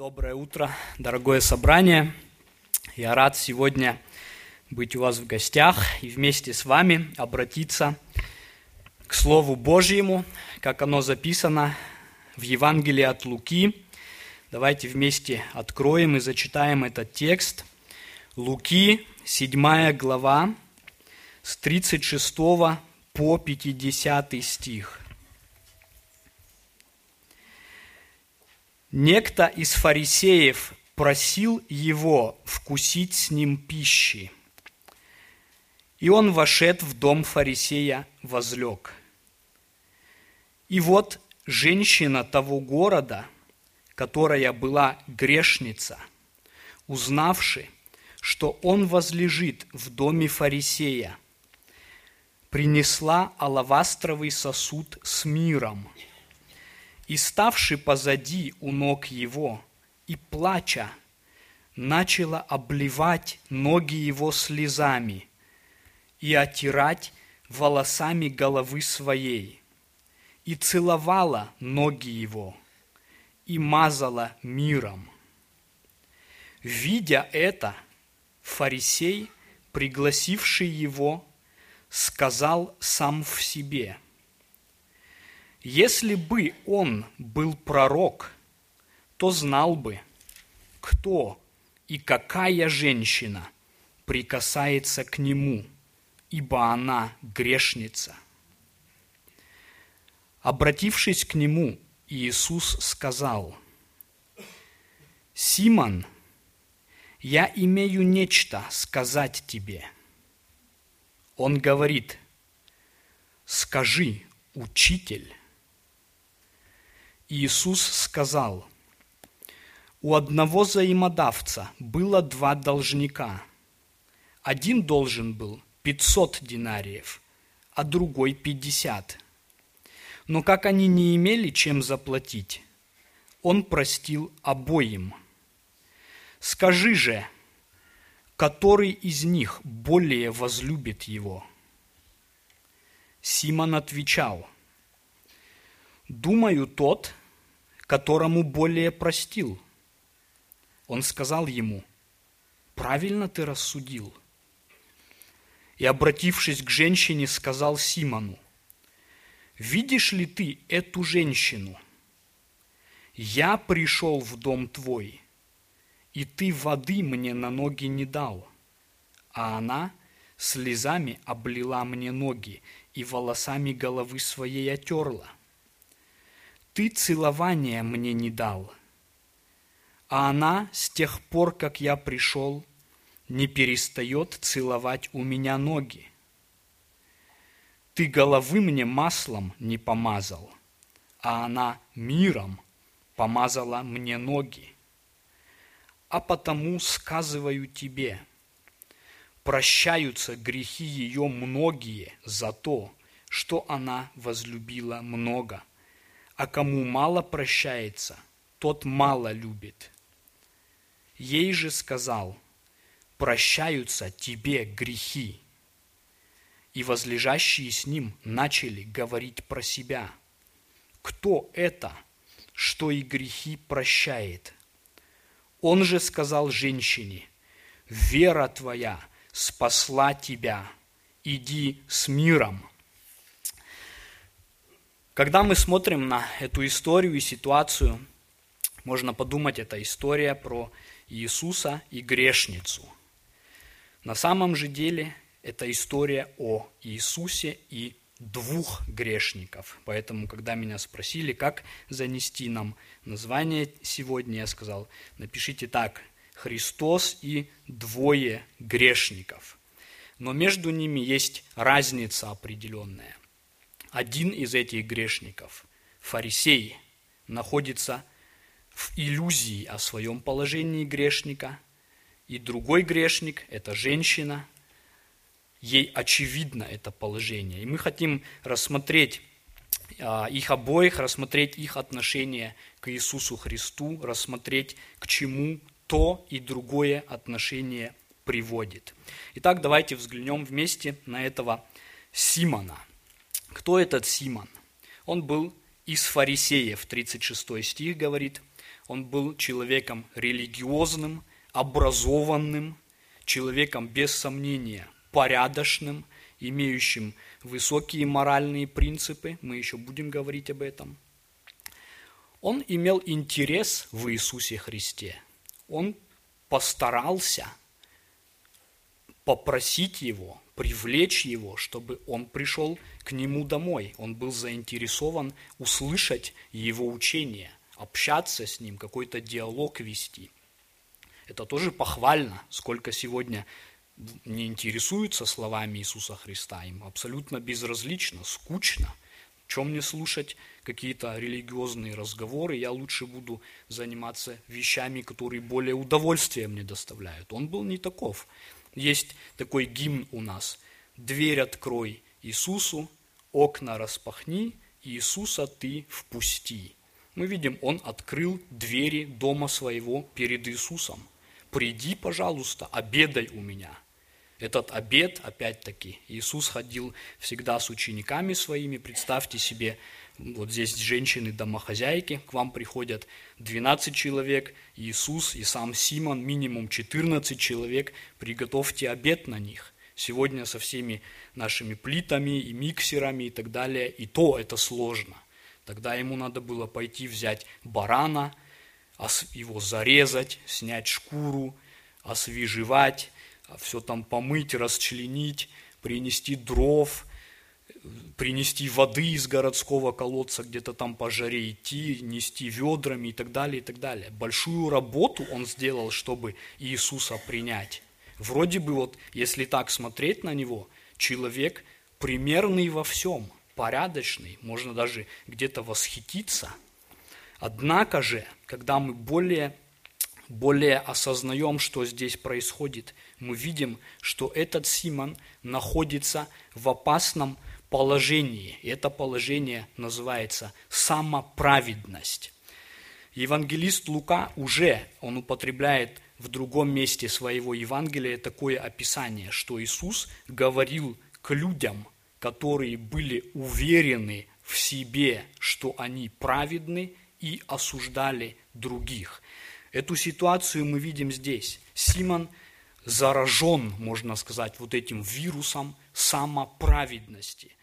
Доброе утро, дорогое собрание. Я рад сегодня быть у вас в гостях и вместе с вами обратиться к Слову Божьему, как оно записано в Евангелии от Луки. Давайте вместе откроем и зачитаем этот текст. Луки, 7 глава, с 36 по 50 стих. Некто из фарисеев просил его вкусить с ним пищи. И он вошед в дом фарисея, возлег. И вот женщина того города, которая была грешница, узнавши, что он возлежит в доме фарисея, принесла алавастровый сосуд с миром – и, ставши позади у ног его, и плача, начала обливать ноги его слезами и отирать волосами головы своей, и целовала ноги его, и мазала миром. Видя это, фарисей, пригласивший его, сказал сам в себе – если бы он был пророк, то знал бы, кто и какая женщина прикасается к нему, ибо она грешница. Обратившись к нему, Иисус сказал, «Симон, я имею нечто сказать тебе». Он говорит, «Скажи, учитель». Иисус сказал, у одного взаимодавца было два должника. Один должен был 500 динариев, а другой 50. Но как они не имели чем заплатить, он простил обоим. Скажи же, который из них более возлюбит его? Симон отвечал, думаю, тот, которому более простил. Он сказал ему, правильно ты рассудил. И, обратившись к женщине, сказал Симону, видишь ли ты эту женщину? Я пришел в дом твой, и ты воды мне на ноги не дал, а она слезами облила мне ноги и волосами головы своей отерла – ты целования мне не дал. А она с тех пор, как я пришел, не перестает целовать у меня ноги. Ты головы мне маслом не помазал, а она миром помазала мне ноги. А потому сказываю тебе, прощаются грехи ее многие за то, что она возлюбила много – а кому мало прощается, тот мало любит. Ей же сказал, прощаются тебе грехи. И возлежащие с ним начали говорить про себя. Кто это, что и грехи прощает? Он же сказал женщине, вера твоя спасла тебя, иди с миром. Когда мы смотрим на эту историю и ситуацию, можно подумать, это история про Иисуса и грешницу. На самом же деле это история о Иисусе и двух грешников. Поэтому, когда меня спросили, как занести нам название сегодня, я сказал, напишите так, Христос и двое грешников. Но между ними есть разница определенная. Один из этих грешников, фарисей, находится в иллюзии о своем положении грешника, и другой грешник – это женщина, ей очевидно это положение. И мы хотим рассмотреть а, их обоих, рассмотреть их отношение к Иисусу Христу, рассмотреть, к чему то и другое отношение приводит. Итак, давайте взглянем вместе на этого Симона – кто этот Симон? Он был из фарисеев, 36 стих говорит. Он был человеком религиозным, образованным, человеком без сомнения порядочным, имеющим высокие моральные принципы, мы еще будем говорить об этом. Он имел интерес в Иисусе Христе. Он постарался попросить его, привлечь его, чтобы он пришел к нему домой. Он был заинтересован услышать его учение, общаться с ним, какой-то диалог вести. Это тоже похвально, сколько сегодня не интересуются словами Иисуса Христа, им абсолютно безразлично, скучно. Чем мне слушать какие-то религиозные разговоры, я лучше буду заниматься вещами, которые более удовольствия мне доставляют. Он был не таков. Есть такой гимн у нас. «Дверь открой Иисусу, окна распахни, Иисуса ты впусти». Мы видим, он открыл двери дома своего перед Иисусом. «Приди, пожалуйста, обедай у меня». Этот обед, опять-таки, Иисус ходил всегда с учениками своими. Представьте себе, вот здесь женщины-домохозяйки, к вам приходят 12 человек, Иисус и сам Симон, минимум 14 человек, приготовьте обед на них. Сегодня со всеми нашими плитами и миксерами и так далее, и то это сложно. Тогда ему надо было пойти взять барана, его зарезать, снять шкуру, освежевать, все там помыть, расчленить, принести дров, принести воды из городского колодца, где-то там по жаре идти, нести ведрами и так далее, и так далее. Большую работу он сделал, чтобы Иисуса принять. Вроде бы вот, если так смотреть на него, человек примерный во всем, порядочный, можно даже где-то восхититься. Однако же, когда мы более, более осознаем, что здесь происходит – мы видим, что этот Симон находится в опасном положении. Это положение называется самоправедность. Евангелист Лука уже, он употребляет в другом месте своего Евангелия такое описание, что Иисус говорил к людям, которые были уверены в себе, что они праведны, и осуждали других. Эту ситуацию мы видим здесь. Симон заражен, можно сказать, вот этим вирусом самоправедности.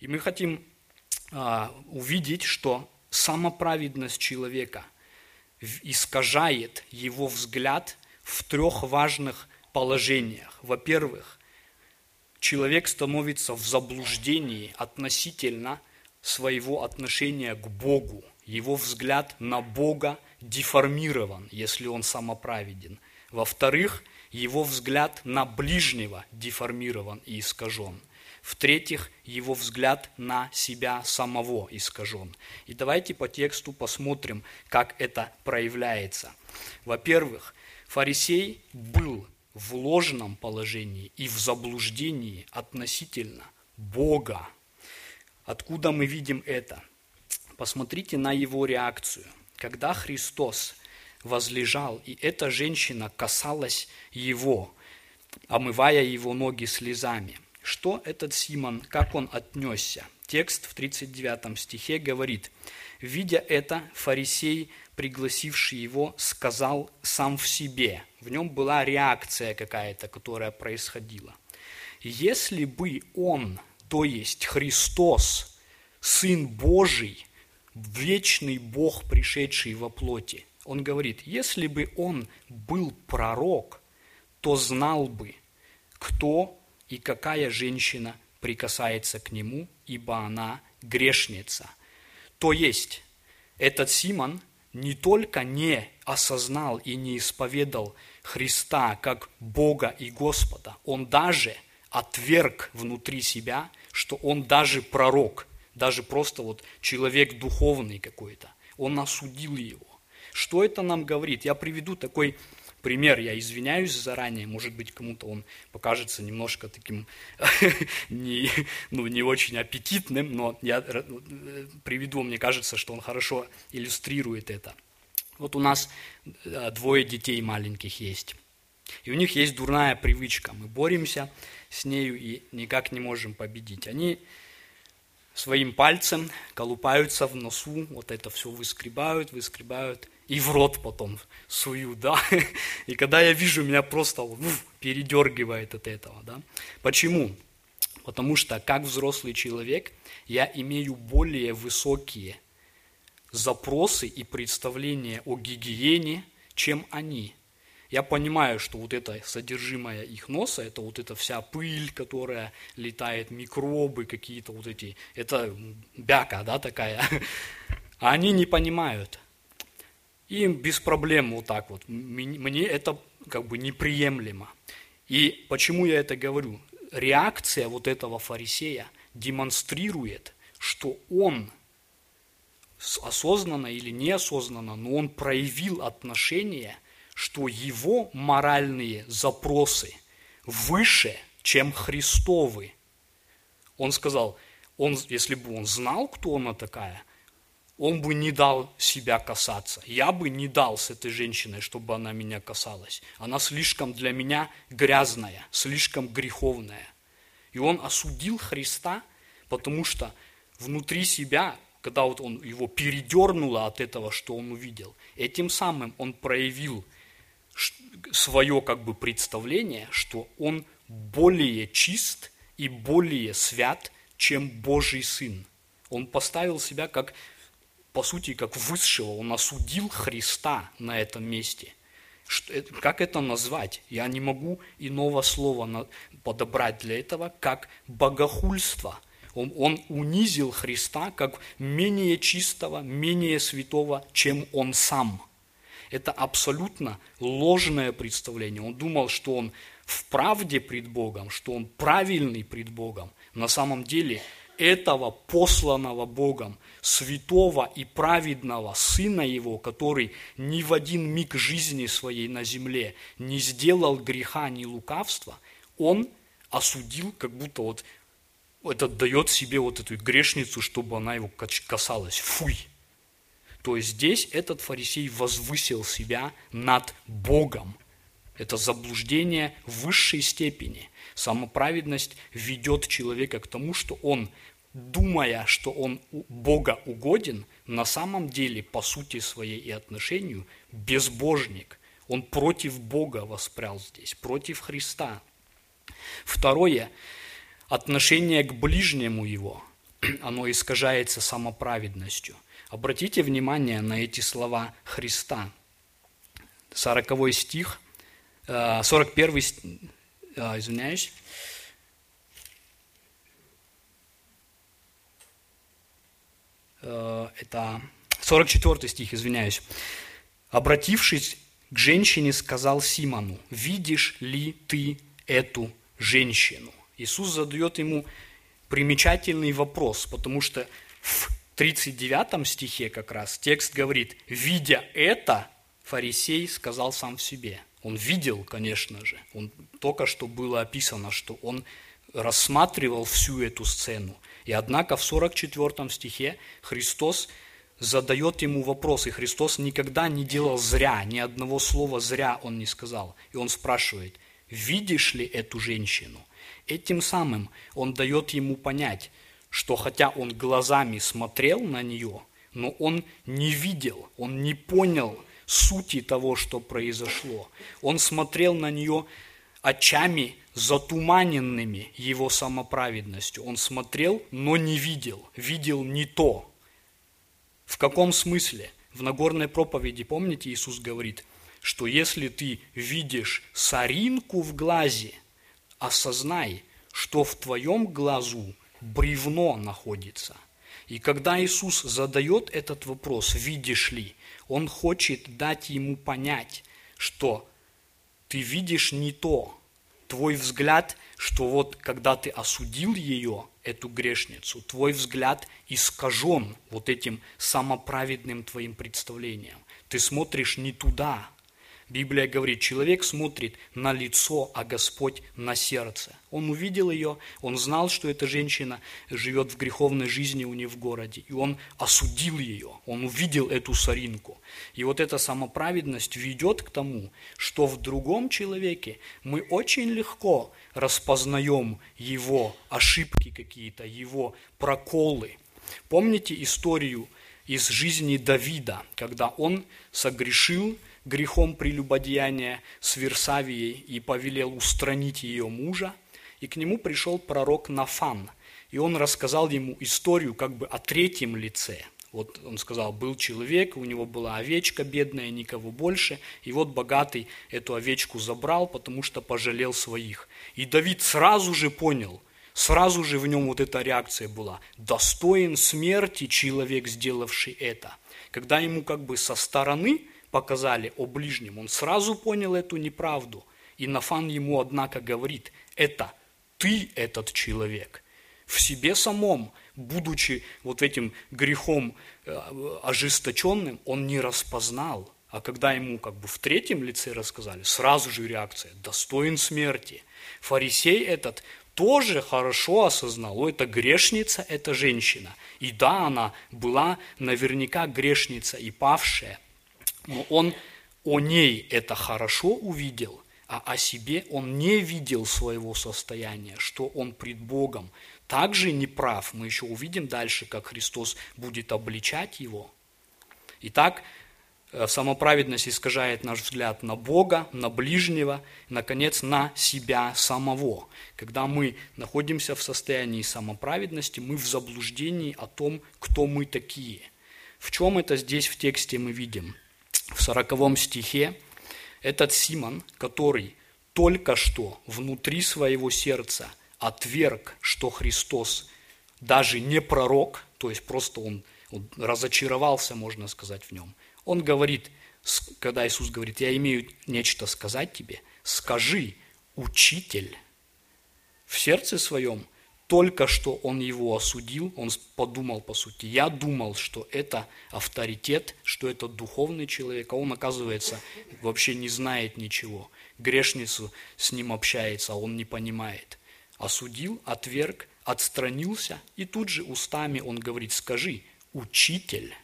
И мы хотим а, увидеть, что самоправедность человека искажает его взгляд в трех важных положениях. Во-первых, человек становится в заблуждении относительно своего отношения к Богу. Его взгляд на Бога деформирован, если он самоправеден. Во-вторых, его взгляд на ближнего деформирован и искажен. В-третьих, его взгляд на себя самого искажен. И давайте по тексту посмотрим, как это проявляется. Во-первых, фарисей был в ложном положении и в заблуждении относительно Бога. Откуда мы видим это? Посмотрите на его реакцию. Когда Христос возлежал, и эта женщина касалась его, омывая его ноги слезами. Что этот Симон, как он отнесся? Текст в 39 стихе говорит, «Видя это, фарисей, пригласивший его, сказал сам в себе». В нем была реакция какая-то, которая происходила. «Если бы он, то есть Христос, Сын Божий, вечный Бог, пришедший во плоти, он говорит, если бы он был пророк, то знал бы, кто и какая женщина прикасается к нему, ибо она грешница. То есть, этот Симон не только не осознал и не исповедал Христа как Бога и Господа, он даже отверг внутри себя, что он даже пророк, даже просто вот человек духовный какой-то. Он осудил его. Что это нам говорит? Я приведу такой пример, я извиняюсь заранее, может быть, кому-то он покажется немножко таким не, ну, не очень аппетитным, но я э, приведу, мне кажется, что он хорошо иллюстрирует это. Вот у нас э, двое детей маленьких есть. И у них есть дурная привычка. Мы боремся с нею и никак не можем победить. Они своим пальцем колупаются в носу, вот это все выскребают, выскребают, и в рот потом сую, да. И когда я вижу, меня просто уф, передергивает от этого, да. Почему? Потому что как взрослый человек я имею более высокие запросы и представления о гигиене, чем они. Я понимаю, что вот это содержимое их носа, это вот эта вся пыль, которая летает, микробы какие-то вот эти, это бяка, да, такая. А они не понимают. Им без проблем вот так вот. Мне это как бы неприемлемо. И почему я это говорю? Реакция вот этого фарисея демонстрирует, что он осознанно или неосознанно, но он проявил отношение, что его моральные запросы выше, чем Христовы. Он сказал, он, если бы он знал, кто она такая, он бы не дал себя касаться. Я бы не дал с этой женщиной, чтобы она меня касалась. Она слишком для меня грязная, слишком греховная. И он осудил Христа, потому что внутри себя, когда вот он его передернуло от этого, что он увидел, этим самым он проявил свое как бы представление, что он более чист и более свят, чем Божий Сын. Он поставил себя как по сути, как высшего, он осудил Христа на этом месте. Что, как это назвать? Я не могу иного слова подобрать для этого, как богохульство. Он, он унизил Христа как менее чистого, менее святого, чем он сам. Это абсолютно ложное представление. Он думал, что он в правде пред Богом, что он правильный пред Богом. На самом деле этого посланного Богом, святого и праведного Сына Его, который ни в один миг жизни своей на земле не сделал греха, ни лукавства, Он осудил, как будто вот это дает себе вот эту грешницу, чтобы она его касалась. Фуй! То есть здесь этот фарисей возвысил себя над Богом. Это заблуждение высшей степени. Самоправедность ведет человека к тому, что он думая, что он Бога угоден, на самом деле, по сути своей и отношению, безбожник. Он против Бога воспрял здесь, против Христа. Второе, отношение к ближнему его, оно искажается самоправедностью. Обратите внимание на эти слова Христа. 40 стих, 41, э, э, извиняюсь, Э, это 44 стих, извиняюсь. «Обратившись к женщине, сказал Симону, видишь ли ты эту женщину?» Иисус задает ему примечательный вопрос, потому что в 39 стихе как раз текст говорит, видя это, фарисей сказал сам в себе. Он видел, конечно же, он только что было описано, что он рассматривал всю эту сцену. И однако в 44 стихе Христос задает ему вопрос, и Христос никогда не делал зря, ни одного слова зря он не сказал. И он спрашивает, видишь ли эту женщину? Этим самым он дает ему понять, что хотя он глазами смотрел на нее, но он не видел, он не понял сути того, что произошло. Он смотрел на нее очами затуманенными его самоправедностью. Он смотрел, но не видел, видел не то. В каком смысле? В Нагорной проповеди, помните, Иисус говорит, что если ты видишь соринку в глазе, осознай, что в твоем глазу бревно находится. И когда Иисус задает этот вопрос, видишь ли, Он хочет дать ему понять, что ты видишь не то, твой взгляд, что вот когда ты осудил ее, эту грешницу, твой взгляд искажен вот этим самоправедным твоим представлением. Ты смотришь не туда, Библия говорит, человек смотрит на лицо, а Господь на сердце. Он увидел ее, он знал, что эта женщина живет в греховной жизни у него в городе, и он осудил ее, он увидел эту соринку. И вот эта самоправедность ведет к тому, что в другом человеке мы очень легко распознаем его ошибки какие-то, его проколы. Помните историю из жизни Давида, когда он согрешил грехом прелюбодеяния с Версавией и повелел устранить ее мужа, и к нему пришел пророк Нафан, и он рассказал ему историю как бы о третьем лице. Вот он сказал, был человек, у него была овечка бедная, никого больше, и вот богатый эту овечку забрал, потому что пожалел своих. И Давид сразу же понял, сразу же в нем вот эта реакция была, достоин смерти человек, сделавший это. Когда ему как бы со стороны показали о ближнем, он сразу понял эту неправду. И Нафан ему, однако, говорит, это ты этот человек. В себе самом, будучи вот этим грехом э, ожесточенным, он не распознал. А когда ему как бы в третьем лице рассказали, сразу же реакция, достоин смерти. Фарисей этот тоже хорошо осознал, это грешница, это женщина. И да, она была наверняка грешница и павшая, но он о ней это хорошо увидел, а о себе он не видел своего состояния, что он пред Богом также неправ. Мы еще увидим дальше, как Христос будет обличать его. Итак, э, самоправедность искажает наш взгляд на Бога, на ближнего, наконец, на себя самого. Когда мы находимся в состоянии самоправедности, мы в заблуждении о том, кто мы такие. В чем это здесь в тексте мы видим? В сороковом стихе этот Симон, который только что внутри своего сердца отверг, что Христос даже не пророк, то есть просто он, он разочаровался, можно сказать, в нем. Он говорит, когда Иисус говорит, я имею нечто сказать тебе, скажи, учитель, в сердце своем – только что он его осудил, он подумал, по сути, я думал, что это авторитет, что это духовный человек, а он, оказывается, вообще не знает ничего. Грешницу с ним общается, а он не понимает. Осудил, отверг, отстранился, и тут же устами он говорит, скажи, учитель.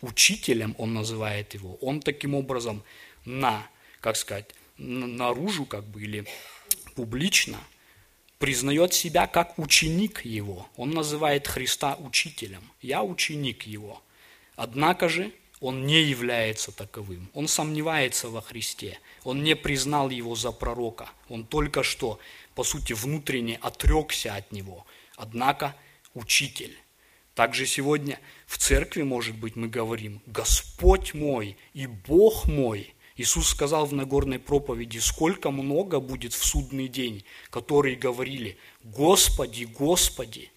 Учителем он называет его. Он таким образом на, как сказать, наружу как бы или публично – признает себя как ученик его. Он называет Христа учителем. Я ученик его. Однако же он не является таковым. Он сомневается во Христе. Он не признал его за пророка. Он только что, по сути, внутренне отрекся от него. Однако учитель. Также сегодня в церкви, может быть, мы говорим, Господь мой и Бог мой – Иисус сказал в Нагорной проповеди, сколько много будет в судный день, которые говорили, Господи, Господи,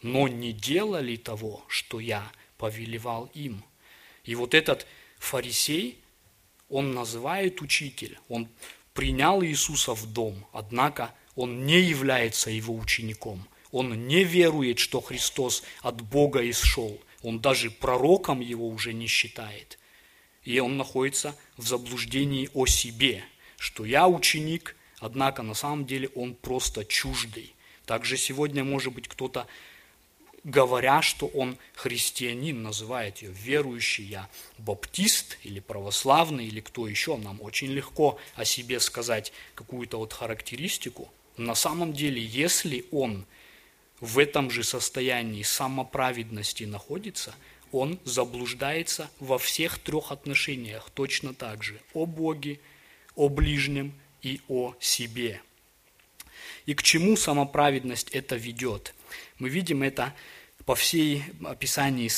но не делали того, что я повелевал им. И вот этот фарисей, он называет учитель, он принял Иисуса в дом, однако он не является его учеником. Он не верует, что Христос от Бога исшел. Он даже пророком его уже не считает – и он находится в заблуждении о себе, что я ученик, однако на самом деле он просто чуждый. Также сегодня, может быть, кто-то, говоря, что он христианин, называет ее верующий, я баптист или православный, или кто еще, нам очень легко о себе сказать какую-то вот характеристику. На самом деле, если он в этом же состоянии самоправедности находится – он заблуждается во всех трех отношениях точно так же – о Боге, о ближнем и о себе. И к чему самоправедность это ведет? Мы видим это по всей описании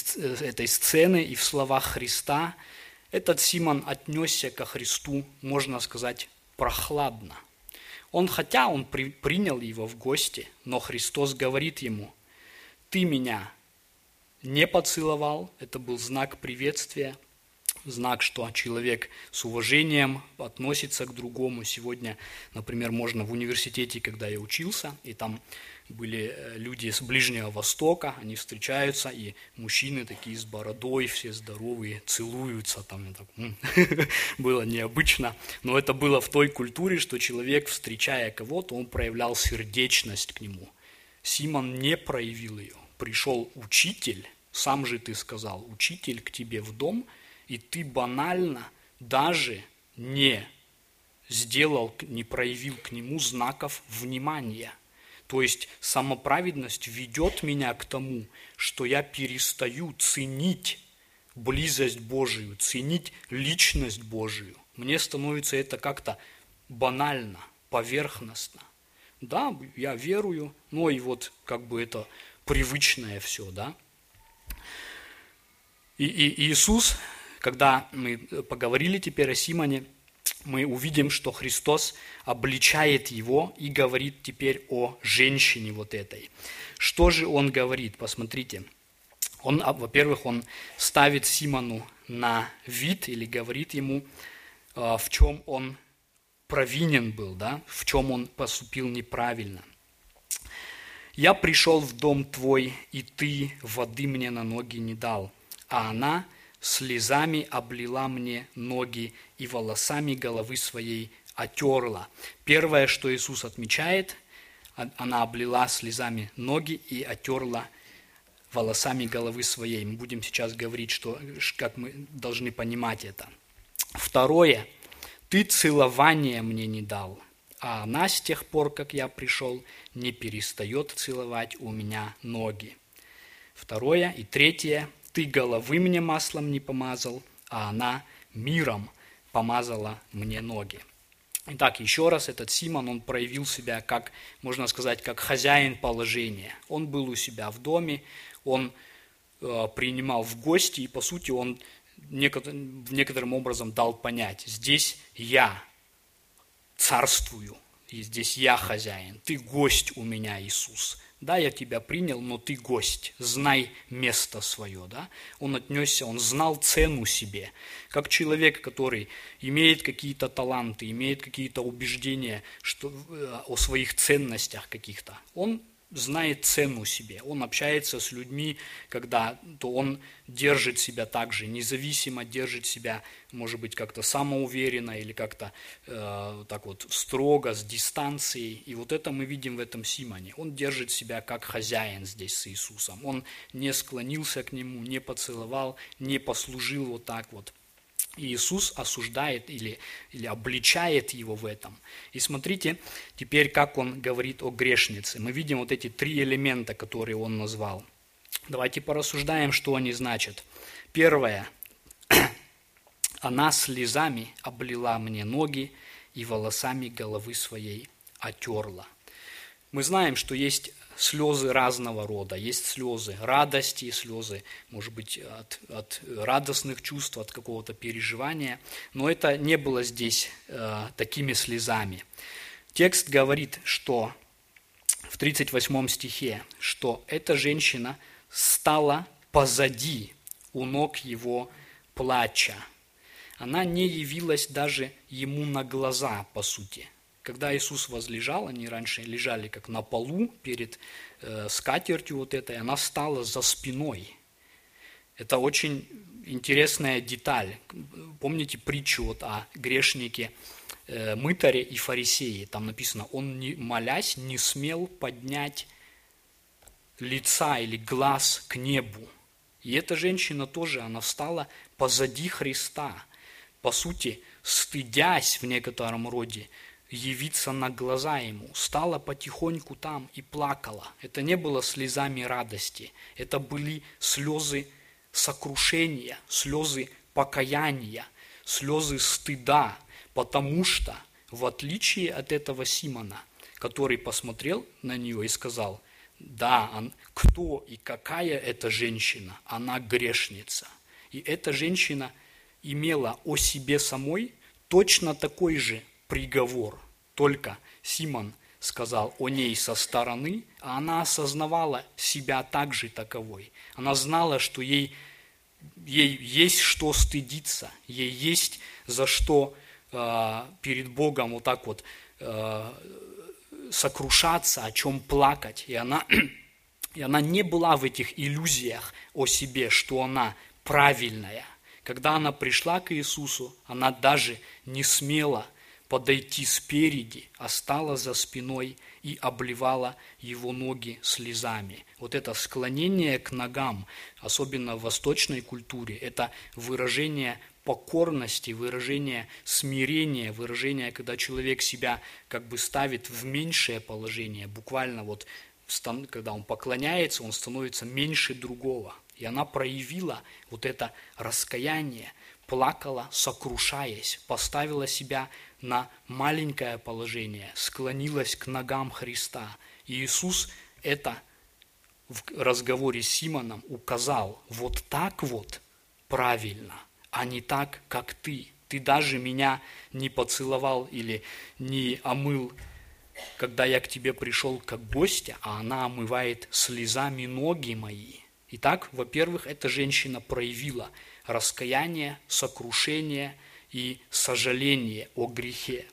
этой сцены и в словах Христа. Этот Симон отнесся ко Христу, можно сказать, прохладно. Он, хотя он при, принял его в гости, но Христос говорит ему, «Ты меня не поцеловал, это был знак приветствия, знак, что человек с уважением относится к другому. Сегодня, например, можно в университете, когда я учился, и там были э, люди с Ближнего Востока, они встречаются, и мужчины такие с бородой, все здоровые, целуются, там так, было необычно, но это было в той культуре, что человек, встречая кого-то, он проявлял сердечность к нему. Симон не проявил ее. Пришел учитель, сам же ты сказал, учитель к тебе в дом, и ты банально даже не сделал, не проявил к нему знаков внимания. То есть самоправедность ведет меня к тому, что я перестаю ценить близость Божию, ценить личность Божию. Мне становится это как-то банально, поверхностно. Да, я верую, но и вот как бы это привычное все, да. И, и Иисус, когда мы поговорили теперь о Симоне, мы увидим, что Христос обличает его и говорит теперь о женщине вот этой. Что же он говорит? Посмотрите. Он, а, во-первых, он ставит Симону на вид или говорит ему, а, в чем он провинен был, да, в чем он поступил неправильно. «Я пришел в дом твой, и ты воды мне на ноги не дал, а она слезами облила мне ноги и волосами головы своей отерла». Первое, что Иисус отмечает, она облила слезами ноги и отерла волосами головы своей. Мы будем сейчас говорить, что, как мы должны понимать это. Второе, ты целование мне не дал, а она с тех пор, как я пришел, не перестает целовать у меня ноги. Второе и третье, ты головы мне маслом не помазал, а она миром помазала мне ноги. Итак, еще раз, этот Симон, он проявил себя как, можно сказать, как хозяин положения. Он был у себя в доме, он э, принимал в гости, и, по сути, он некоторым образом дал понять, здесь я царствую, и здесь я хозяин, ты гость у меня, Иисус. Да, я тебя принял, но ты гость, знай место свое. Да? Он отнесся, он знал цену себе. Как человек, который имеет какие-то таланты, имеет какие-то убеждения что, э, о своих ценностях каких-то. Он знает цену себе, он общается с людьми, когда то он держит себя также, независимо держит себя, может быть, как-то самоуверенно или как-то э, так вот строго, с дистанцией. И вот это мы видим в этом Симоне. Он держит себя как хозяин здесь с Иисусом. Он не склонился к нему, не поцеловал, не послужил вот так вот. И Иисус осуждает или, или обличает его в этом. И смотрите теперь, как он говорит о грешнице. Мы видим вот эти три элемента, которые он назвал. Давайте порассуждаем, что они значат. Первое. Она слезами облила мне ноги и волосами головы своей отерла. Мы знаем, что есть слезы разного рода. Есть слезы радости, слезы, может быть, от, от радостных чувств, от какого-то переживания. Но это не было здесь э, такими слезами. Текст говорит, что в 38 стихе, что эта женщина стала позади у ног его плача. Она не явилась даже ему на глаза, по сути – когда Иисус возлежал, они раньше лежали как на полу перед э, скатертью вот этой, она стала за спиной. Это очень интересная деталь. Помните притчу вот о грешнике э, мытаре и фарисее? Там написано, он, не, молясь, не смел поднять лица или глаз к небу. И эта женщина тоже, она встала позади Христа, по сути, стыдясь в некотором роде явиться на глаза ему, стала потихоньку там и плакала. Это не было слезами радости, это были слезы сокрушения, слезы покаяния, слезы стыда, потому что, в отличие от этого Симона, который посмотрел на нее и сказал, да, он, кто и какая эта женщина, она грешница. И эта женщина имела о себе самой точно такой же приговор. Только Симон сказал о ней со стороны, а она осознавала себя также таковой. Она знала, что ей, ей есть что стыдиться, ей есть за что э, перед Богом вот так вот э, сокрушаться, о чем плакать. И она, и она не была в этих иллюзиях о себе, что она правильная. Когда она пришла к Иисусу, она даже не смела подойти спереди, а стала за спиной и обливала его ноги слезами. Вот это склонение к ногам, особенно в восточной культуре, это выражение покорности, выражение смирения, выражение, когда человек себя как бы ставит в меньшее положение, буквально вот когда он поклоняется, он становится меньше другого. И она проявила вот это раскаяние, плакала, сокрушаясь, поставила себя на маленькое положение, склонилась к ногам Христа. И Иисус это в разговоре с Симоном указал, вот так вот правильно, а не так, как ты. Ты даже меня не поцеловал или не омыл, когда я к тебе пришел как гостя, а она омывает слезами ноги мои. Итак, во-первых, эта женщина проявила раскаяние, сокрушение и сожаление о грехе.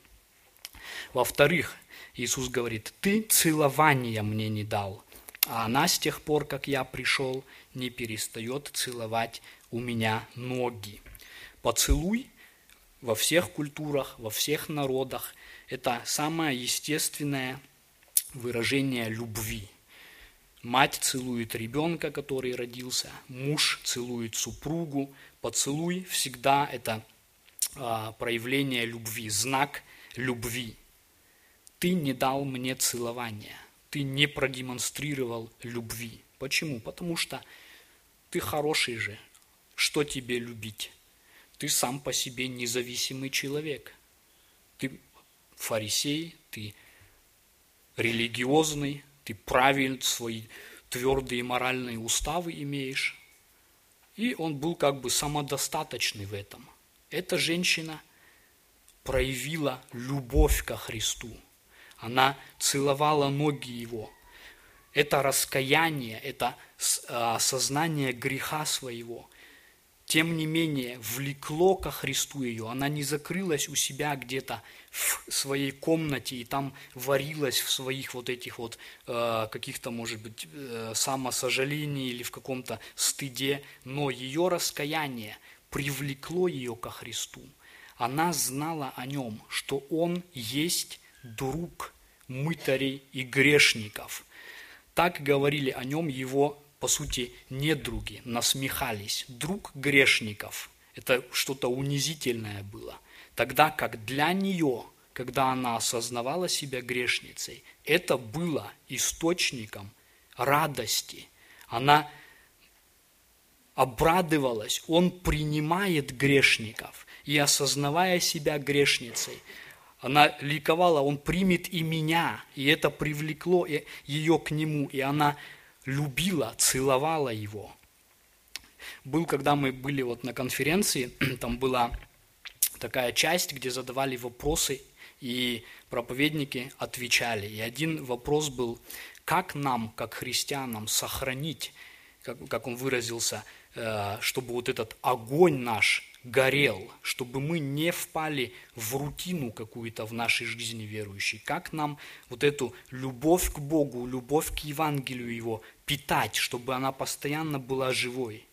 Во-вторых, Иисус говорит, ты целования мне не дал, а она с тех пор, как я пришел, не перестает целовать у меня ноги. Поцелуй во всех культурах, во всех народах – это самое естественное выражение любви. Мать целует ребенка, который родился, муж целует супругу. Поцелуй всегда это проявление любви, знак любви. Ты не дал мне целования ты не продемонстрировал любви. Почему? Потому что ты хороший же. Что тебе любить? Ты сам по себе независимый человек. Ты фарисей, ты религиозный, ты правильный, свои твердые моральные уставы имеешь. И он был как бы самодостаточный в этом. Эта женщина проявила любовь ко Христу – она целовала ноги его. Это раскаяние, это а, осознание греха своего. Тем не менее, влекло ко Христу ее. Она не закрылась у себя где-то в своей комнате и там варилась в своих вот этих вот э, каких-то, может быть, э, самосожалении или в каком-то стыде. Но ее раскаяние привлекло ее ко Христу. Она знала о нем, что он есть друг мытарей и грешников. Так говорили о нем его, по сути, недруги, насмехались. Друг грешников. Это что-то унизительное было. Тогда как для нее, когда она осознавала себя грешницей, это было источником радости. Она обрадовалась, он принимает грешников. И осознавая себя грешницей, она ликовала, он примет и меня. И это привлекло ее к нему. И она любила, целовала его. Был, когда мы были вот на конференции, там была такая часть, где задавали вопросы, и проповедники отвечали. И один вопрос был, как нам, как христианам, сохранить, как, как он выразился, чтобы вот этот огонь наш горел, чтобы мы не впали в рутину какую-то в нашей жизни верующей. Как нам вот эту любовь к Богу, любовь к Евангелию Его питать, чтобы она постоянно была живой.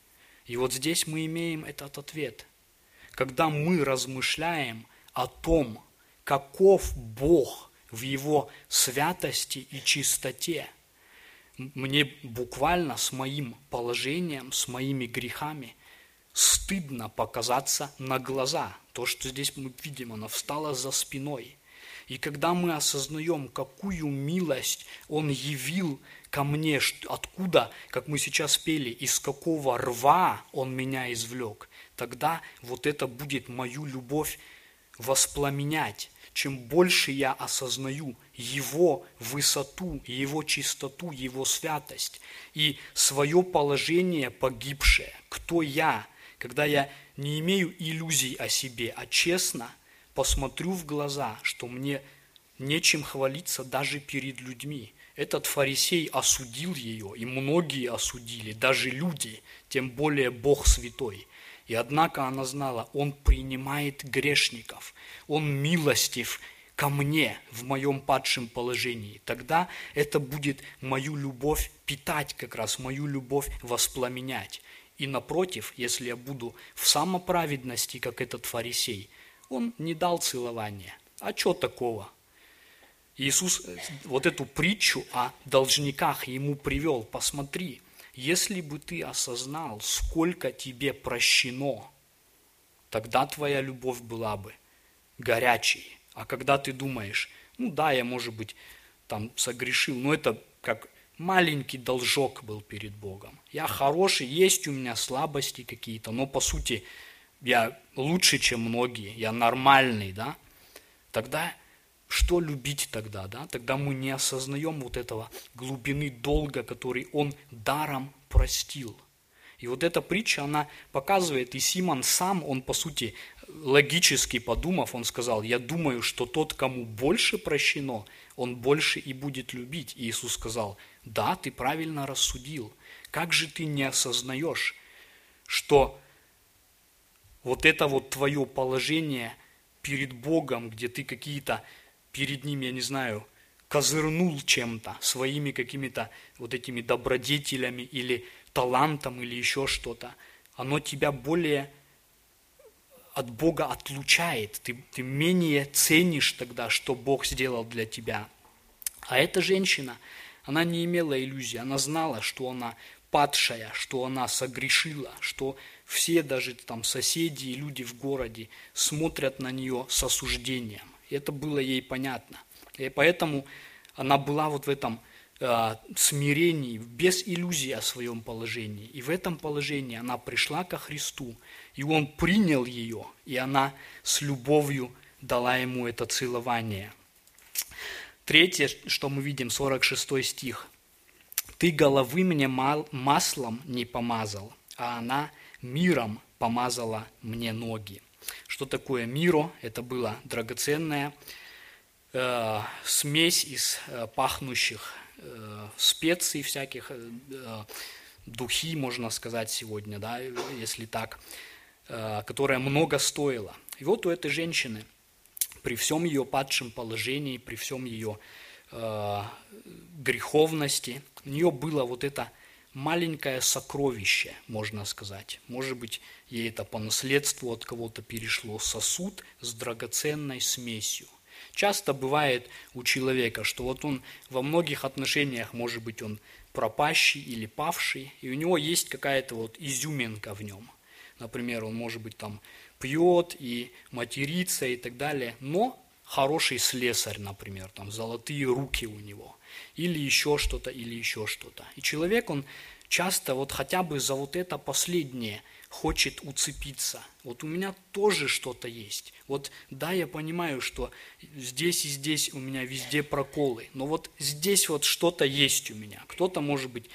И вот здесь мы имеем этот ответ. Когда мы размышляем о том, каков Бог в Его святости и чистоте, мне буквально с моим положением, с моими грехами – стыдно показаться на глаза. То, что здесь мы видим, она встала за спиной. И когда мы осознаем, какую милость Он явил ко мне, откуда, как мы сейчас пели, из какого рва Он меня извлек, тогда вот это будет мою любовь воспламенять. Чем больше я осознаю Его высоту, Его чистоту, Его святость и свое положение погибшее, кто я, когда я не имею иллюзий о себе, а честно посмотрю в глаза, что мне нечем хвалиться даже перед людьми. Этот фарисей осудил ее, и многие осудили, даже люди, тем более Бог святой. И однако она знала, Он принимает грешников, Он милостив ко мне в моем падшем положении. Тогда это будет мою любовь питать как раз, мою любовь воспламенять. И напротив, если я буду в самоправедности, как этот фарисей, он не дал целования. А что такого? Иисус э, вот эту притчу о должниках ему привел. Посмотри, если бы ты осознал, сколько тебе прощено, тогда твоя любовь была бы горячей. А когда ты думаешь, ну да, я, может быть, там согрешил, но это как маленький должок был перед Богом. Я хороший, есть у меня слабости какие-то, но по сути я лучше, чем многие, я нормальный, да? Тогда что любить тогда, да? Тогда мы не осознаем вот этого глубины долга, который Он даром простил. И вот эта притча, она показывает, и Симон сам, он по сути, логически подумав, он сказал, я думаю, что тот, кому больше прощено, он больше и будет любить. И Иисус сказал, да, ты правильно рассудил. Как же ты не осознаешь, что вот это вот твое положение перед Богом, где ты какие-то перед Ним, я не знаю, козырнул чем-то, своими какими-то вот этими добродетелями или талантом или еще что-то, оно тебя более от Бога отлучает, ты, ты менее ценишь тогда, что Бог сделал для тебя. А эта женщина, она не имела иллюзий, она знала, что она падшая, что она согрешила, что все даже там соседи и люди в городе смотрят на нее с осуждением. И это было ей понятно. И поэтому она была вот в этом э, смирении, без иллюзии о своем положении. И в этом положении она пришла ко Христу, и Он принял ее, и она с любовью дала ему это целование. Третье, что мы видим, 46 стих. «Ты головы мне маслом не помазал, а она миром помазала мне ноги». Что такое миро? Это была драгоценная э, смесь из э, пахнущих э, специй всяких, духи, можно сказать сегодня, да, если так, которая много стоила. И вот у этой женщины при всем ее падшем положении, при всем ее греховности, у нее было вот это маленькое сокровище, можно сказать. Может быть, ей это по наследству от кого-то перешло сосуд с драгоценной смесью. Часто бывает у человека, что вот он во многих отношениях, может быть, он пропащий или павший, и у него есть какая-то вот изюминка в нем. Например, он может быть там пьет и матерится и так далее, но хороший слесарь, например, там золотые руки у него, или еще что-то, или еще что-то. И человек, он часто вот хотя бы за вот это последнее хочет уцепиться. Вот у меня тоже что-то есть. Вот да, я понимаю, что здесь и здесь у меня везде проколы, но вот здесь вот что-то есть у меня. Кто-то, может быть,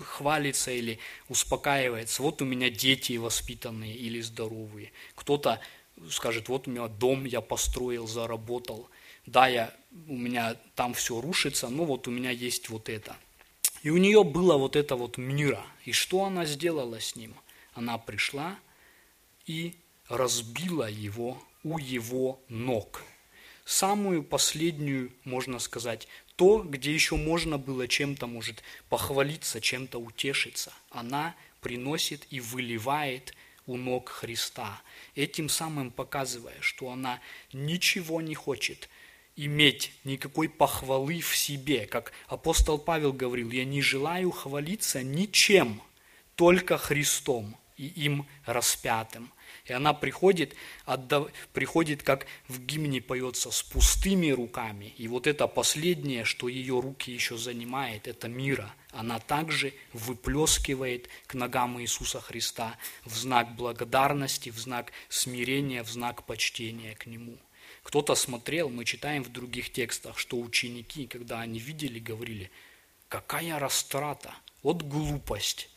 хвалится или успокаивается. Вот у меня дети воспитанные или здоровые. Кто-то скажет, вот у меня дом я построил, заработал. Да, я, у меня там все рушится, но вот у меня есть вот это. И у нее было вот это вот мира. И что она сделала с ним? Она пришла и разбила его у его ног. Самую последнюю, можно сказать, то, где еще можно было чем-то, может, похвалиться, чем-то утешиться, она приносит и выливает у ног Христа, этим самым показывая, что она ничего не хочет иметь, никакой похвалы в себе. Как апостол Павел говорил, я не желаю хвалиться ничем, только Христом и им распятым. И она приходит, отдав, приходит, как в гимне поется, с пустыми руками. И вот это последнее, что ее руки еще занимает, это мира. Она также выплескивает к ногам Иисуса Христа в знак благодарности, в знак смирения, в знак почтения к Нему. Кто-то смотрел, мы читаем в других текстах, что ученики, когда они видели, говорили, какая растрата, вот глупость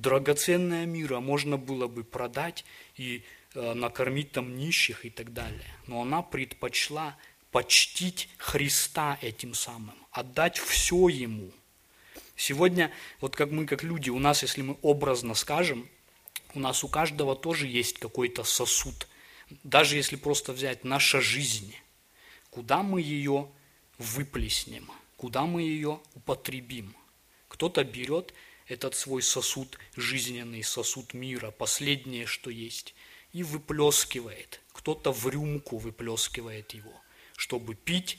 драгоценное мира можно было бы продать и э, накормить там нищих и так далее. Но она предпочла почтить Христа этим самым, отдать все Ему. Сегодня, вот как мы, как люди, у нас, если мы образно скажем, у нас у каждого тоже есть какой-то сосуд. Даже если просто взять наша жизнь, куда мы ее выплеснем, куда мы ее употребим. Кто-то берет этот свой сосуд жизненный, сосуд мира, последнее, что есть, и выплескивает. Кто-то в рюмку выплескивает его, чтобы пить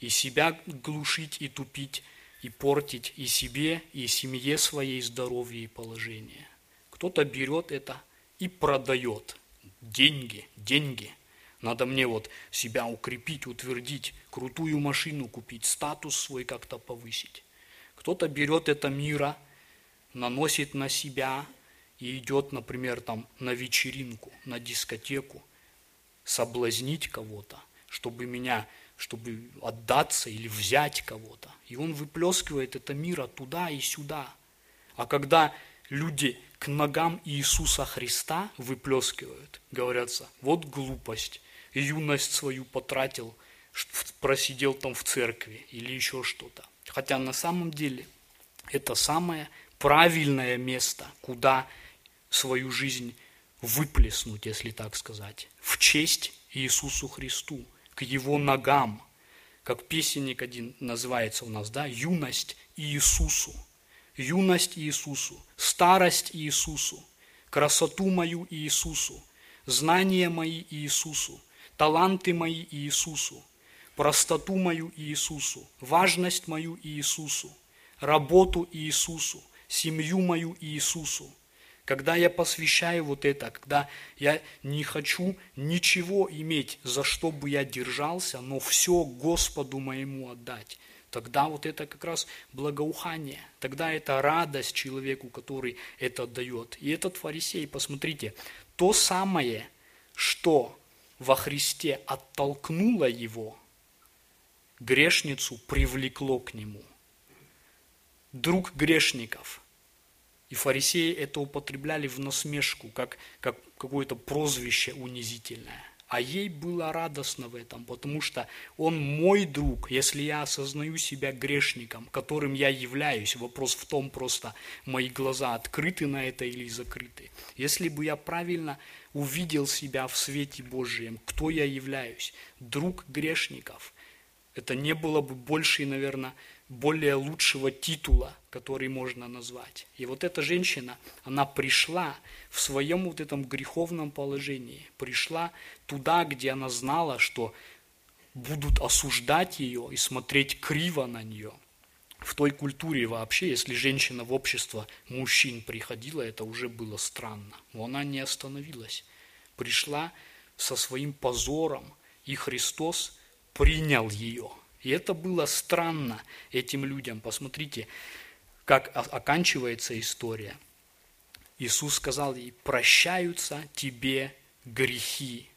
и себя глушить и тупить, и портить и себе, и семье своей здоровье и положение. Кто-то берет это и продает. Деньги, деньги. Надо мне вот себя укрепить, утвердить, крутую машину купить, статус свой как-то повысить. Кто-то берет это мира, наносит на себя и идет, например, там на вечеринку, на дискотеку, соблазнить кого-то, чтобы меня, чтобы отдаться или взять кого-то. И он выплескивает это мира туда и сюда. А когда люди к ногам Иисуса Христа выплескивают, говорятся, вот глупость, юность свою потратил, просидел там в церкви или еще что-то. Хотя на самом деле это самое правильное место, куда свою жизнь выплеснуть, если так сказать, в честь Иисусу Христу, к Его ногам, как песенник один называется у нас, да, юность Иисусу, юность Иисусу, старость Иисусу, красоту мою Иисусу, знания мои Иисусу, таланты мои Иисусу, простоту мою Иисусу, важность мою Иисусу, работу Иисусу, семью мою Иисусу. Когда я посвящаю вот это, когда я не хочу ничего иметь, за что бы я держался, но все Господу моему отдать, тогда вот это как раз благоухание, тогда это радость человеку, который это дает. И этот фарисей, посмотрите, то самое, что во Христе оттолкнуло его, грешницу привлекло к нему. Друг грешников. И фарисеи это употребляли в насмешку, как, как какое-то прозвище унизительное. А ей было радостно в этом, потому что он мой друг, если я осознаю себя грешником, которым я являюсь. Вопрос в том просто, мои глаза открыты на это или закрыты. Если бы я правильно увидел себя в свете Божьем, кто я являюсь, друг грешников, это не было бы больше, наверное, более лучшего титула, который можно назвать. И вот эта женщина, она пришла в своем вот этом греховном положении, пришла туда, где она знала, что будут осуждать ее и смотреть криво на нее. В той культуре вообще, если женщина в общество мужчин приходила, это уже было странно. Но она не остановилась. Пришла со своим позором, и Христос принял ее – и это было странно этим людям. Посмотрите, как оканчивается история. Иисус сказал ей, прощаются тебе грехи.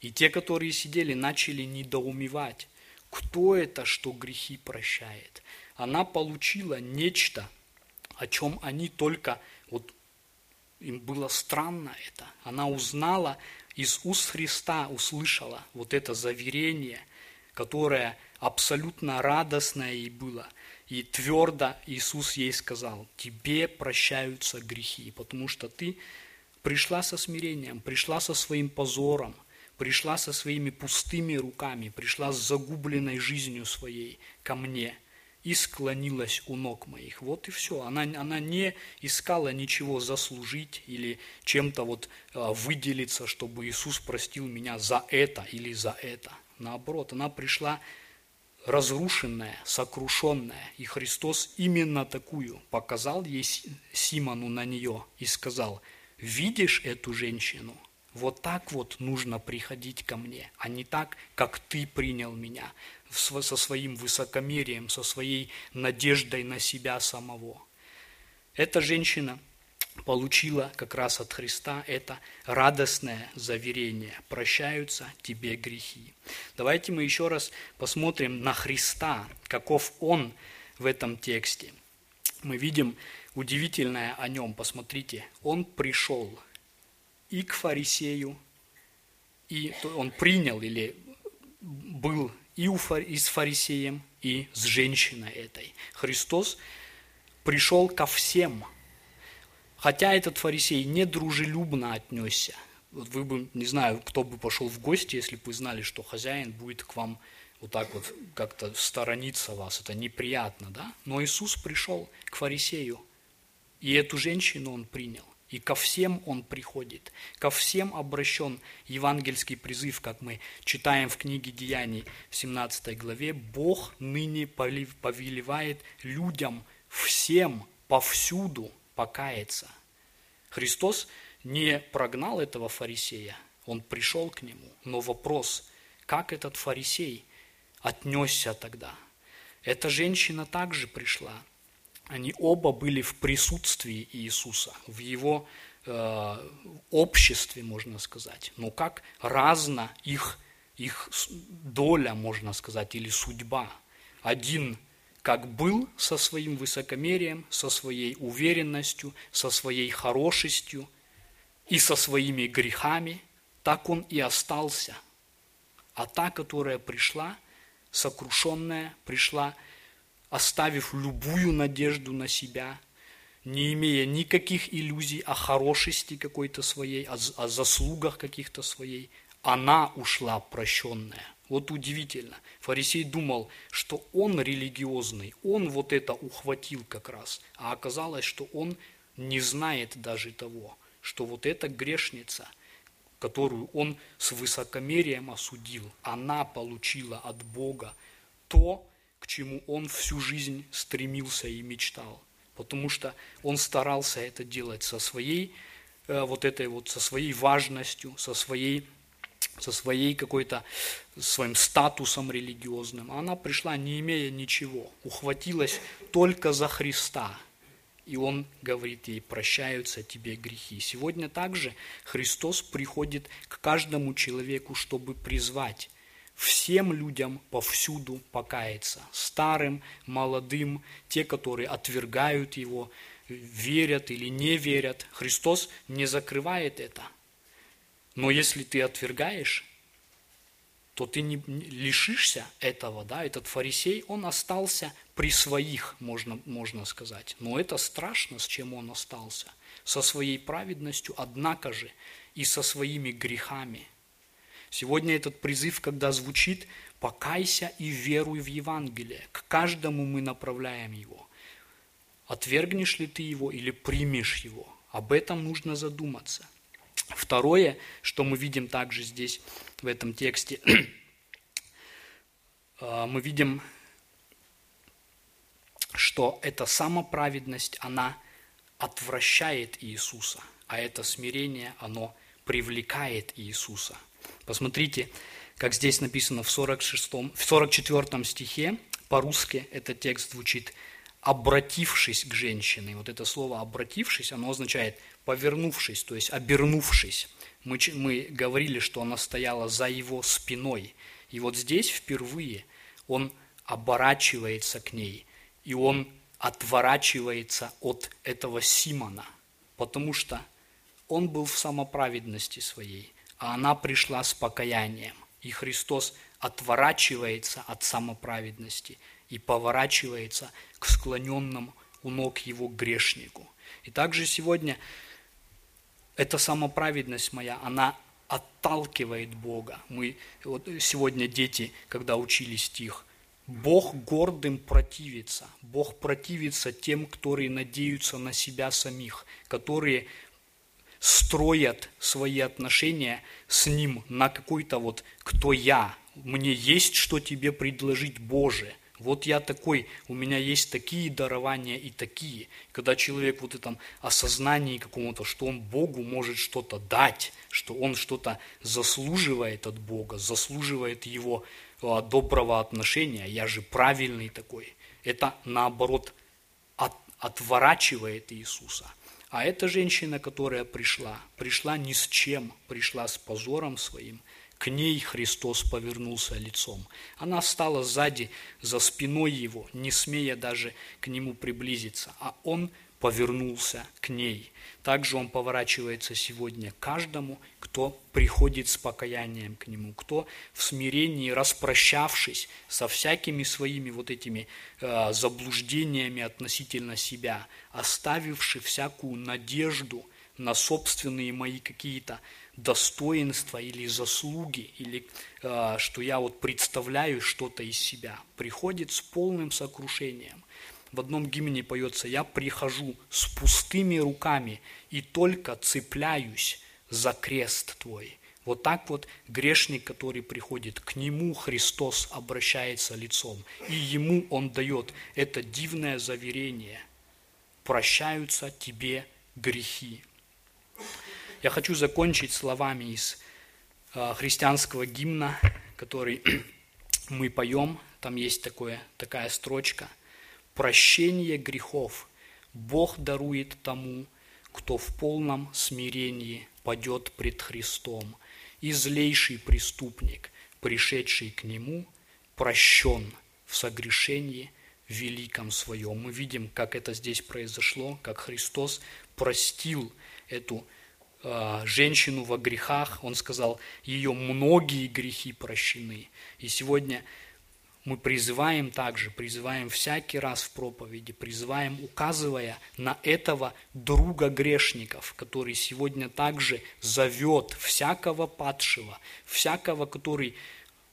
И те, которые сидели, начали недоумевать, кто это, что грехи прощает. Она получила нечто, о чем они только, вот им было странно это. Она узнала, из уст Христа услышала вот это заверение, которое абсолютно радостное ей было. И твердо Иисус ей сказал, тебе прощаются грехи, потому что ты пришла со смирением, пришла со своим позором, пришла со своими пустыми руками, пришла с загубленной жизнью своей ко мне и склонилась у ног моих. Вот и все. Она, она не искала ничего заслужить или чем-то вот а, выделиться, чтобы Иисус простил меня за это или за это. Наоборот, она пришла разрушенная, сокрушенная. И Христос именно такую показал ей Симону на нее и сказал, видишь эту женщину? Вот так вот нужно приходить ко мне, а не так, как ты принял меня, со своим высокомерием, со своей надеждой на себя самого. Эта женщина – получила как раз от Христа это радостное заверение. Прощаются тебе грехи. Давайте мы еще раз посмотрим на Христа, каков Он в этом тексте. Мы видим удивительное о Нем. Посмотрите, Он пришел и к фарисею, и Он принял или был и, у, и с фарисеем, и с женщиной этой. Христос пришел ко всем – Хотя этот фарисей недружелюбно отнесся. Вот вы бы, не знаю, кто бы пошел в гости, если бы вы знали, что хозяин будет к вам вот так вот как-то сторониться вас. Это неприятно, да? Но Иисус пришел к фарисею, и эту женщину он принял. И ко всем он приходит. Ко всем обращен евангельский призыв, как мы читаем в книге Деяний в 17 главе. Бог ныне повелевает людям всем, повсюду, покаяться. Христос не прогнал этого фарисея, он пришел к нему. Но вопрос, как этот фарисей отнесся тогда? Эта женщина также пришла. Они оба были в присутствии Иисуса, в его э, обществе, можно сказать. Но как разна их, их доля, можно сказать, или судьба. Один как был со своим высокомерием, со своей уверенностью, со своей хорошестью и со своими грехами, так он и остался. А та, которая пришла, сокрушенная, пришла, оставив любую надежду на себя, не имея никаких иллюзий о хорошести какой-то своей, о, заслугах каких-то своей, она ушла прощенная. Вот удивительно. Фарисей думал, что он религиозный, он вот это ухватил как раз, а оказалось, что он не знает даже того, что вот эта грешница, которую он с высокомерием осудил, она получила от Бога то, к чему он всю жизнь стремился и мечтал. Потому что он старался это делать со своей э, вот этой вот, со своей важностью, со своей со своей какой-то, своим статусом религиозным. А она пришла, не имея ничего, ухватилась только за Христа. И Он говорит ей, прощаются тебе грехи. Сегодня также Христос приходит к каждому человеку, чтобы призвать всем людям повсюду покаяться. Старым, молодым, те, которые отвергают Его, верят или не верят. Христос не закрывает это – но если ты отвергаешь, то ты не лишишься этого, да, этот фарисей, он остался при своих, можно, можно сказать. Но это страшно, с чем он остался. Со своей праведностью, однако же, и со своими грехами. Сегодня этот призыв, когда звучит «покайся и веруй в Евангелие», к каждому мы направляем его. Отвергнешь ли ты его или примешь его? Об этом нужно задуматься – Второе, что мы видим также здесь, в этом тексте, э, мы видим, что эта самоправедность, она отвращает Иисуса, а это смирение, оно привлекает Иисуса. Посмотрите, как здесь написано в, 46, в 44 стихе, по-русски этот текст звучит «обратившись к женщине». Вот это слово «обратившись», оно означает повернувшись, то есть обернувшись. Мы, мы говорили, что она стояла за его спиной. И вот здесь впервые он оборачивается к ней, и он отворачивается от этого Симона, потому что он был в самоправедности своей, а она пришла с покаянием. И Христос отворачивается от самоправедности и поворачивается к склоненному у ног его грешнику. И также сегодня эта самоправедность моя, она отталкивает Бога. Мы вот сегодня дети, когда учили стих, Бог гордым противится. Бог противится тем, которые надеются на себя самих, которые строят свои отношения с Ним на какой-то вот «кто я?», «мне есть что тебе предложить, Боже», вот я такой, у меня есть такие дарования и такие. Когда человек вот этом осознании какому-то, что он Богу может что-то дать, что он что-то заслуживает от Бога, заслуживает его а, доброго отношения, я же правильный такой. Это наоборот от, отворачивает Иисуса. А эта женщина, которая пришла, пришла ни с чем, пришла с позором своим – к ней Христос повернулся лицом. Она стала сзади, за спиной его, не смея даже к нему приблизиться, а он повернулся к ней. Также он поворачивается сегодня каждому, кто приходит с покаянием к нему, кто в смирении, распрощавшись со всякими своими вот этими э, заблуждениями относительно себя, оставивший всякую надежду на собственные мои какие-то достоинства или заслуги, или э, что я вот представляю что-то из себя, приходит с полным сокрушением. В одном гимне поется «Я прихожу с пустыми руками и только цепляюсь за крест Твой». Вот так вот грешник, который приходит, к нему Христос обращается лицом, и ему он дает это дивное заверение. Прощаются тебе грехи. Я хочу закончить словами из э, христианского гимна, который мы поем. Там есть такое, такая строчка. «Прощение грехов Бог дарует тому, кто в полном смирении падет пред Христом, и злейший преступник, пришедший к Нему, прощен в согрешении великом своем. Мы видим, как это здесь произошло, как Христос простил эту женщину во грехах. Он сказал, ее многие грехи прощены. И сегодня мы призываем также, призываем всякий раз в проповеди, призываем, указывая на этого друга грешников, который сегодня также зовет всякого падшего, всякого, который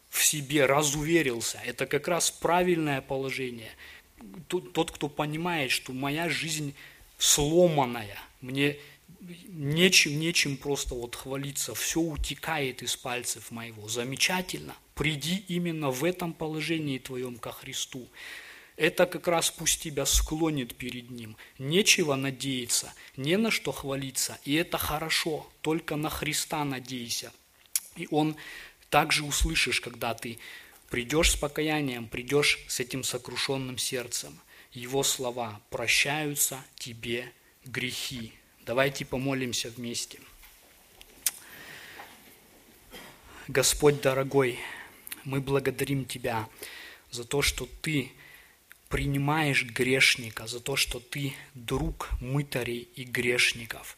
в себе разуверился. Это как раз правильное положение. Тот, кто понимает, что моя жизнь сломанная, мне нечем, нечем просто вот хвалиться, все утекает из пальцев моего. Замечательно. Приди именно в этом положении твоем ко Христу. Это как раз пусть тебя склонит перед Ним. Нечего надеяться, не на что хвалиться, и это хорошо, только на Христа надейся. И Он также услышишь, когда ты придешь с покаянием, придешь с этим сокрушенным сердцем. Его слова «прощаются тебе грехи». Давайте помолимся вместе. Господь дорогой, мы благодарим Тебя за то, что Ты принимаешь грешника, за то, что Ты друг мытарей и грешников.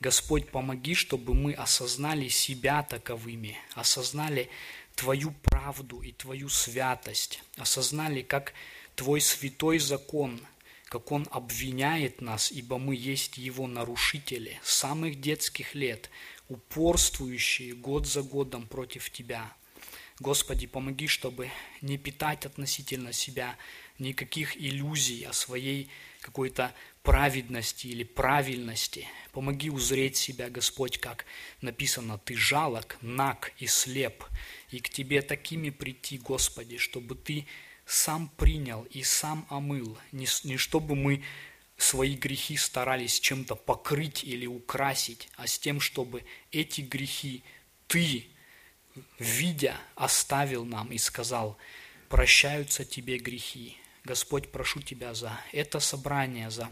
Господь, помоги, чтобы мы осознали себя таковыми, осознали Твою правду и Твою святость, осознали, как Твой святой закон – как Он обвиняет нас, ибо мы есть Его нарушители с самых детских лет, упорствующие год за годом против Тебя. Господи, помоги, чтобы не питать относительно себя никаких иллюзий о своей какой-то праведности или правильности. Помоги узреть себя, Господь, как написано, Ты жалок, наг и слеп, и к Тебе такими прийти, Господи, чтобы Ты сам принял и сам омыл, не, не чтобы мы свои грехи старались чем-то покрыть или украсить, а с тем, чтобы эти грехи ты, видя, оставил нам и сказал, прощаются тебе грехи. Господь, прошу Тебя за это собрание, за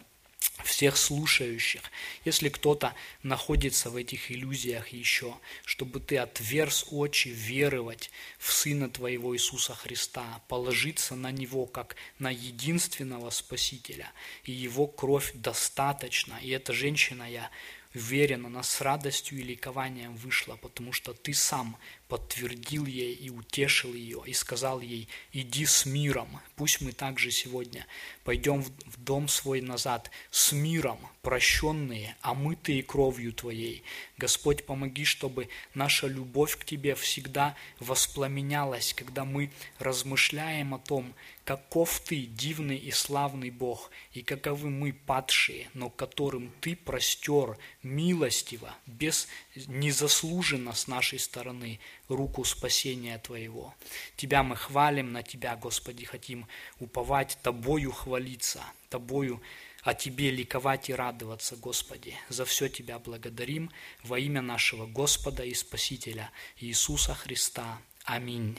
всех слушающих. Если кто-то находится в этих иллюзиях еще, чтобы ты отверз очи веровать в Сына Твоего Иисуса Христа, положиться на Него как на единственного Спасителя, и Его кровь достаточно. И эта женщина, я уверен, она с радостью и ликованием вышла, потому что ты сам подтвердил ей и утешил ее, и сказал ей, иди с миром. Пусть мы также сегодня пойдем в дом свой назад с миром, прощенные, омытые кровью Твоей. Господь, помоги, чтобы наша любовь к Тебе всегда воспламенялась, когда мы размышляем о том, каков Ты, дивный и славный Бог, и каковы мы падшие, но которым Ты простер милостиво, без незаслуженно с нашей стороны руку спасения Твоего. Тебя мы хвалим, на Тебя, Господи, хотим уповать, Тобою хвалиться, Тобою о Тебе ликовать и радоваться, Господи. За все Тебя благодарим во имя нашего Господа и Спасителя Иисуса Христа. Аминь.